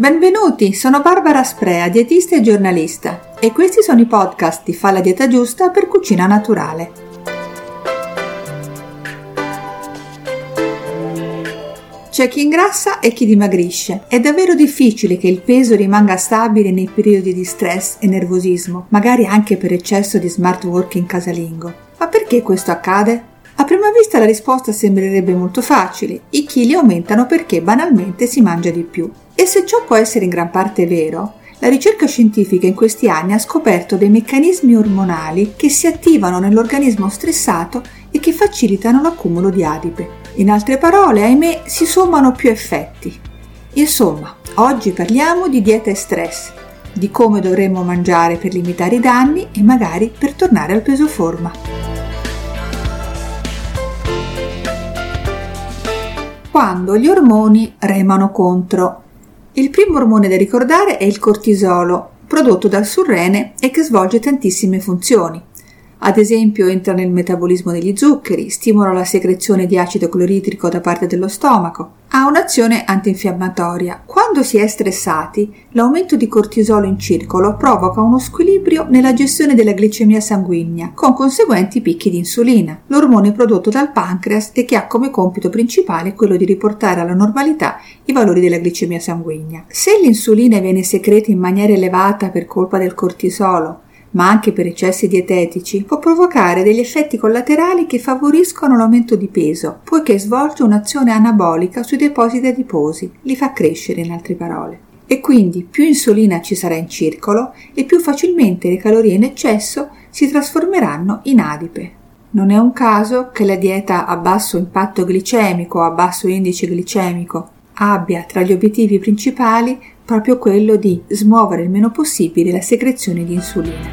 Benvenuti, sono Barbara Sprea, dietista e giornalista e questi sono i podcast di Fa la dieta giusta per cucina naturale. C'è chi ingrassa e chi dimagrisce. È davvero difficile che il peso rimanga stabile nei periodi di stress e nervosismo, magari anche per eccesso di smart working casalingo. Ma perché questo accade? A prima vista la risposta sembrerebbe molto facile. I chili aumentano perché banalmente si mangia di più. E se ciò può essere in gran parte vero, la ricerca scientifica in questi anni ha scoperto dei meccanismi ormonali che si attivano nell'organismo stressato e che facilitano l'accumulo di adipe. In altre parole, ahimè, si sommano più effetti. Insomma, oggi parliamo di dieta e stress, di come dovremmo mangiare per limitare i danni e magari per tornare al peso forma. Quando gli ormoni remano contro il primo ormone da ricordare è il cortisolo, prodotto dal surrene e che svolge tantissime funzioni. Ad esempio entra nel metabolismo degli zuccheri, stimola la secrezione di acido cloridrico da parte dello stomaco, ha un'azione antinfiammatoria. Quando si è stressati, l'aumento di cortisolo in circolo provoca uno squilibrio nella gestione della glicemia sanguigna, con conseguenti picchi di insulina, l'ormone prodotto dal pancreas e che ha come compito principale quello di riportare alla normalità i valori della glicemia sanguigna. Se l'insulina viene secreta in maniera elevata per colpa del cortisolo, ma anche per eccessi dietetici, può provocare degli effetti collaterali che favoriscono l'aumento di peso, poiché svolge un'azione anabolica sui depositi adiposi, li fa crescere in altre parole. E quindi più insulina ci sarà in circolo e più facilmente le calorie in eccesso si trasformeranno in adipe. Non è un caso che la dieta a basso impatto glicemico o a basso indice glicemico abbia tra gli obiettivi principali proprio quello di smuovere il meno possibile la secrezione di insulina.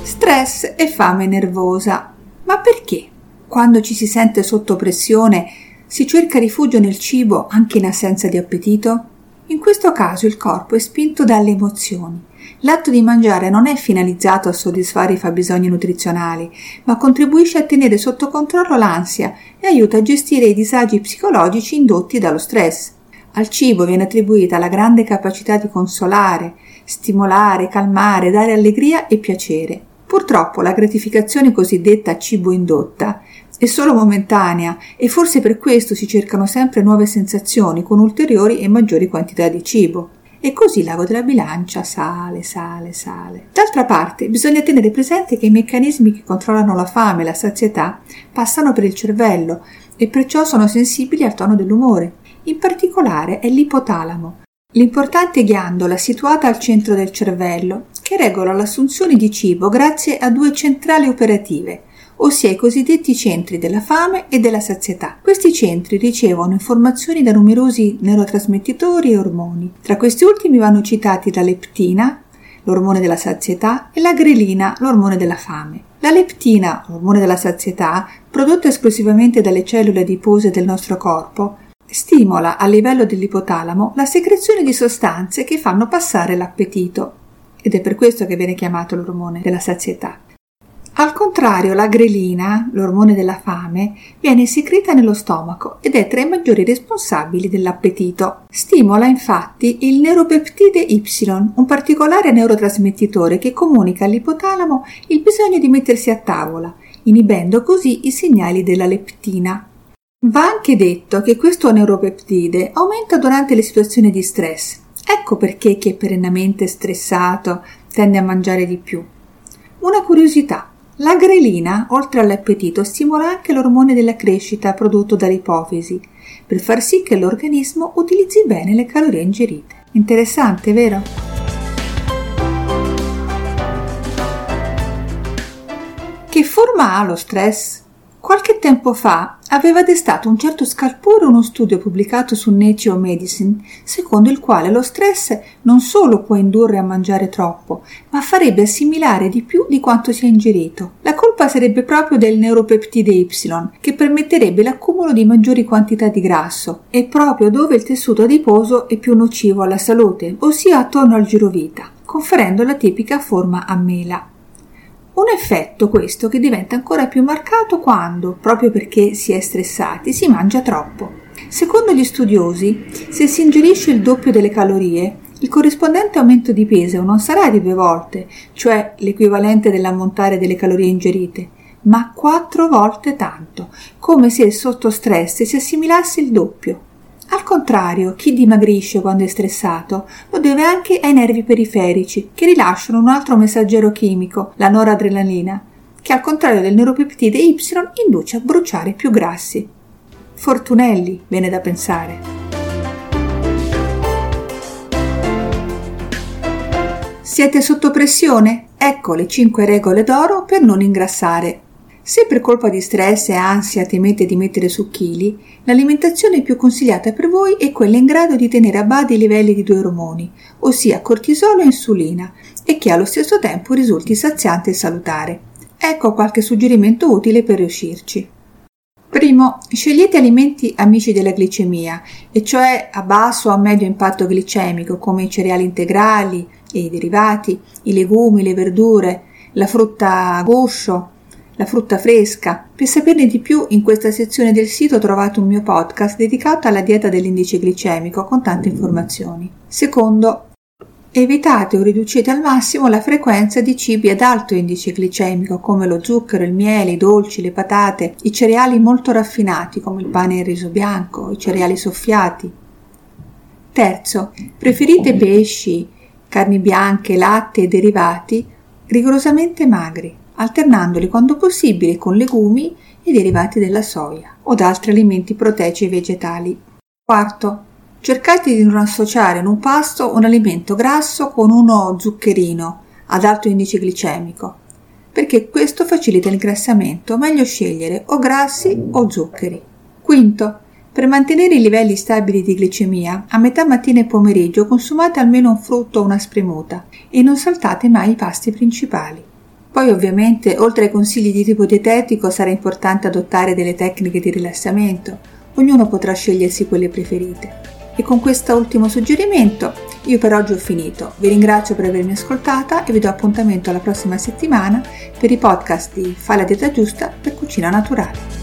Stress e fame nervosa. Ma perché? Quando ci si sente sotto pressione si cerca rifugio nel cibo anche in assenza di appetito? In questo caso il corpo è spinto dalle emozioni L'atto di mangiare non è finalizzato a soddisfare i fabbisogni nutrizionali, ma contribuisce a tenere sotto controllo l'ansia e aiuta a gestire i disagi psicologici indotti dallo stress. Al cibo viene attribuita la grande capacità di consolare, stimolare, calmare, dare allegria e piacere. Purtroppo la gratificazione cosiddetta cibo indotta è solo momentanea e forse per questo si cercano sempre nuove sensazioni con ulteriori e maggiori quantità di cibo e così l'ago della bilancia sale, sale, sale. D'altra parte, bisogna tenere presente che i meccanismi che controllano la fame e la sazietà passano per il cervello e perciò sono sensibili al tono dell'umore. In particolare è l'ipotalamo, l'importante ghiandola situata al centro del cervello che regola l'assunzione di cibo grazie a due centrali operative, ossia i cosiddetti centri della fame e della sazietà. Questi centri ricevono informazioni da numerosi neurotrasmettitori e ormoni. Tra questi ultimi vanno citati la leptina, l'ormone della sazietà, e la grelina, l'ormone della fame. La leptina, l'ormone della sazietà, prodotto esclusivamente dalle cellule adipose del nostro corpo, stimola a livello dell'ipotalamo la secrezione di sostanze che fanno passare l'appetito ed è per questo che viene chiamato l'ormone della sazietà. Al contrario, la grelina, l'ormone della fame, viene secreta nello stomaco ed è tra i maggiori responsabili dell'appetito. Stimola infatti il neuropeptide Y, un particolare neurotrasmettitore che comunica all'ipotalamo il bisogno di mettersi a tavola, inibendo così i segnali della leptina. Va anche detto che questo neuropeptide aumenta durante le situazioni di stress. Ecco perché chi è perennemente stressato tende a mangiare di più. Una curiosità. La grelina, oltre all'appetito, stimola anche l'ormone della crescita prodotto dall'ipofisi, per far sì che l'organismo utilizzi bene le calorie ingerite. Interessante, vero? Che forma ha lo stress? Qualche tempo fa aveva destato un certo scalpore uno studio pubblicato su Nature Medicine, secondo il quale lo stress non solo può indurre a mangiare troppo, ma farebbe assimilare di più di quanto si è ingerito. La colpa sarebbe proprio del neuropeptide Y, che permetterebbe l'accumulo di maggiori quantità di grasso, e proprio dove il tessuto adiposo è più nocivo alla salute, ossia attorno al girovita, conferendo la tipica forma a mela. Un effetto questo che diventa ancora più marcato quando, proprio perché si è stressati, si mangia troppo. Secondo gli studiosi, se si ingerisce il doppio delle calorie, il corrispondente aumento di peso non sarà di due volte, cioè l'equivalente dell'ammontare delle calorie ingerite, ma quattro volte tanto, come se sotto stress si assimilasse il doppio. Al contrario, chi dimagrisce quando è stressato lo deve anche ai nervi periferici, che rilasciano un altro messaggero chimico, la noradrenalina, che al contrario del neuropeptide Y induce a bruciare più grassi. Fortunelli, viene da pensare. Siete sotto pressione? Ecco le 5 regole d'oro per non ingrassare. Se per colpa di stress e ansia temete di mettere su chili, l'alimentazione più consigliata per voi è quella in grado di tenere a bada i livelli di due ormoni, ossia cortisolo e insulina, e che allo stesso tempo risulti saziante e salutare. Ecco qualche suggerimento utile per riuscirci. Primo, scegliete alimenti amici della glicemia, e cioè a basso o a medio impatto glicemico, come i cereali integrali e i derivati, i legumi, le verdure, la frutta a guscio, la frutta fresca. Per saperne di più, in questa sezione del sito trovate un mio podcast dedicato alla dieta dell'indice glicemico con tante informazioni. Secondo, evitate o riducete al massimo la frequenza di cibi ad alto indice glicemico come lo zucchero, il miele, i dolci, le patate, i cereali molto raffinati come il pane e il riso bianco, i cereali soffiati. Terzo, preferite pesci, carni bianche, latte e derivati rigorosamente magri alternandoli quando possibile con legumi e derivati della soia o da altri alimenti proteici vegetali. Quarto, cercate di non associare in un pasto un alimento grasso con uno zuccherino ad alto indice glicemico, perché questo facilita l'ingrassamento, meglio scegliere o grassi o zuccheri. Quinto, per mantenere i livelli stabili di glicemia, a metà mattina e pomeriggio consumate almeno un frutto o una spremuta e non saltate mai i pasti principali. Poi ovviamente, oltre ai consigli di tipo dietetico, sarà importante adottare delle tecniche di rilassamento. Ognuno potrà scegliersi quelle preferite. E con questo ultimo suggerimento io per oggi ho finito. Vi ringrazio per avermi ascoltata e vi do appuntamento alla prossima settimana per i podcast di Fa la dieta giusta per cucina naturale.